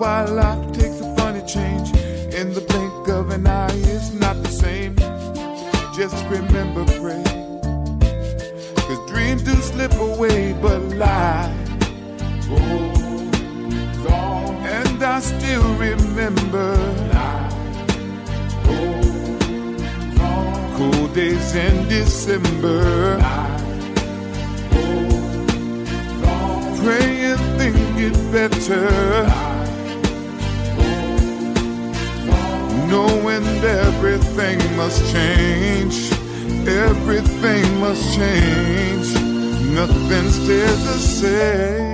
why life takes a funny change. In the blink of an eye, it's not the same. Just remember, pray. Cause dreams do slip away, but life goes on. And I still remember life goes on. Cool days in December. Life goes on. Praying things get better. Knowing everything must change. Everything must change. Nothing stays the same.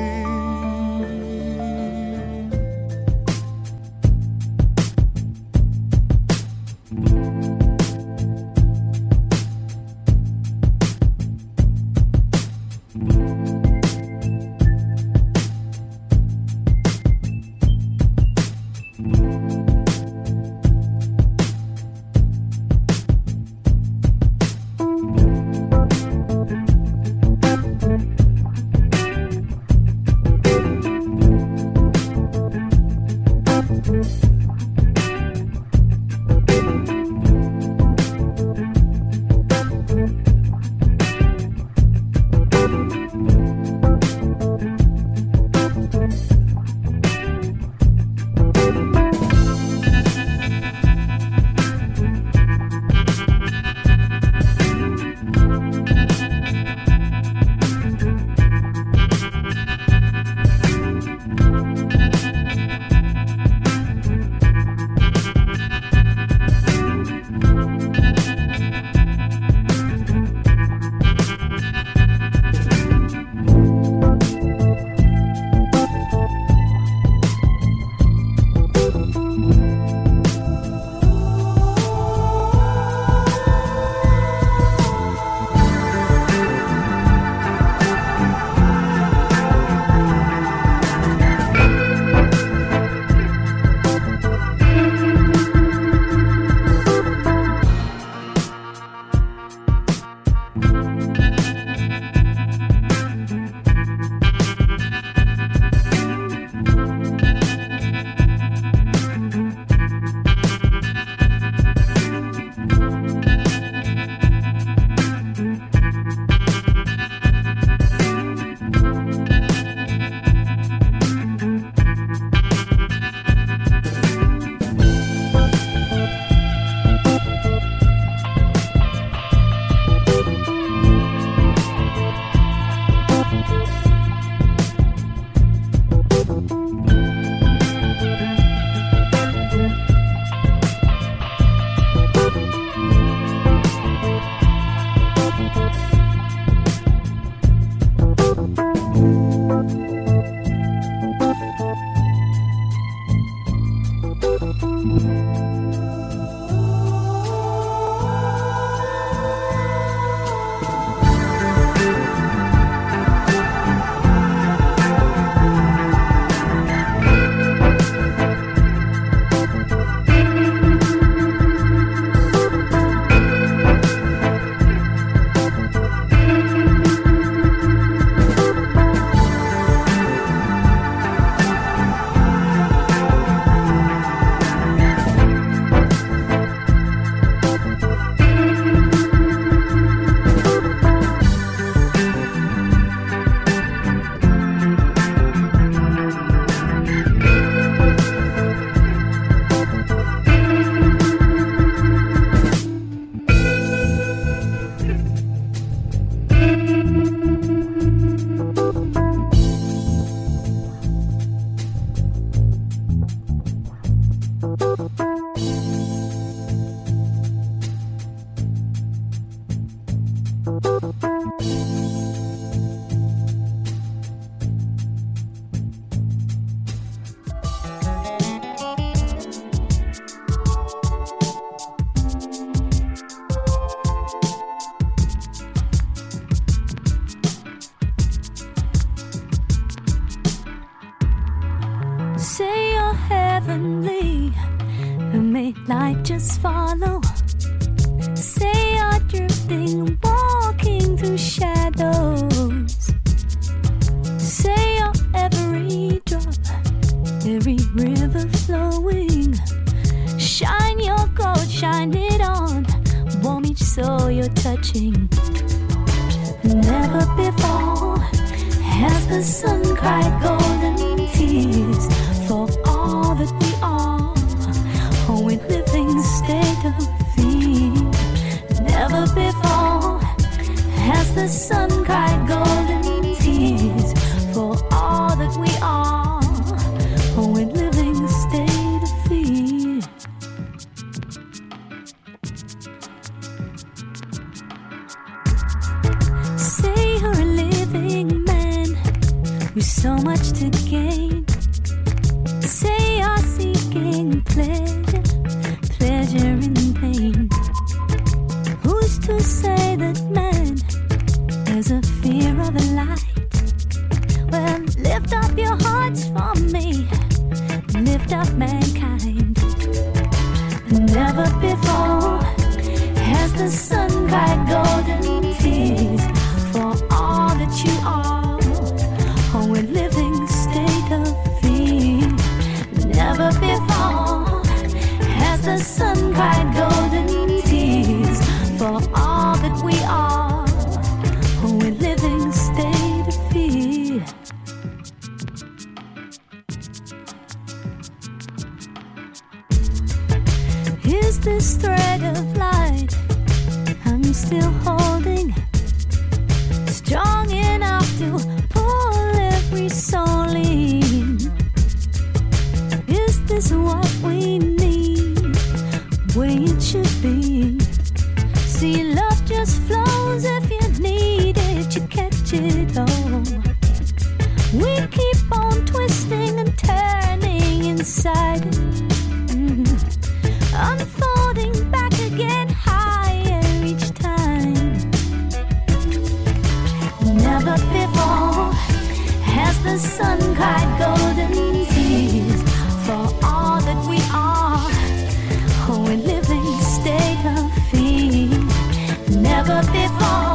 Before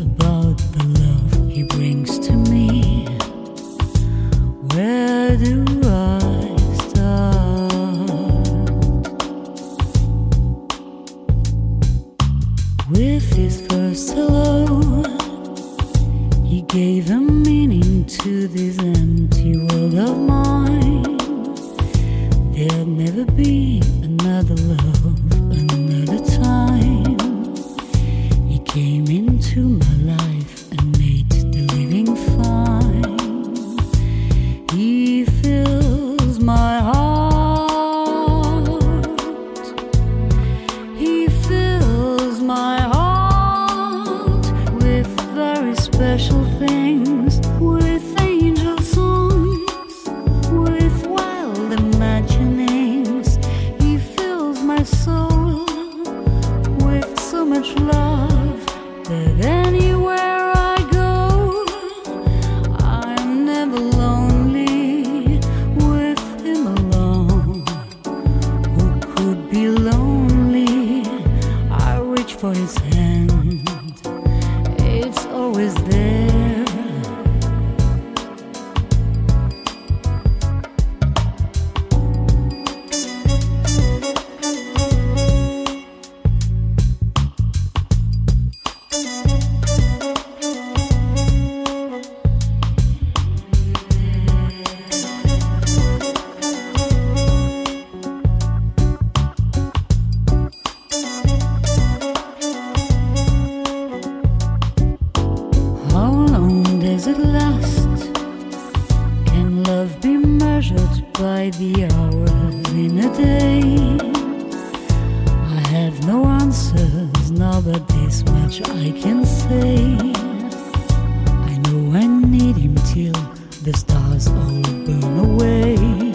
about the love. measured by the hours in a day. I have no answers now, but this much I can say. I know I need him till the stars all burn away.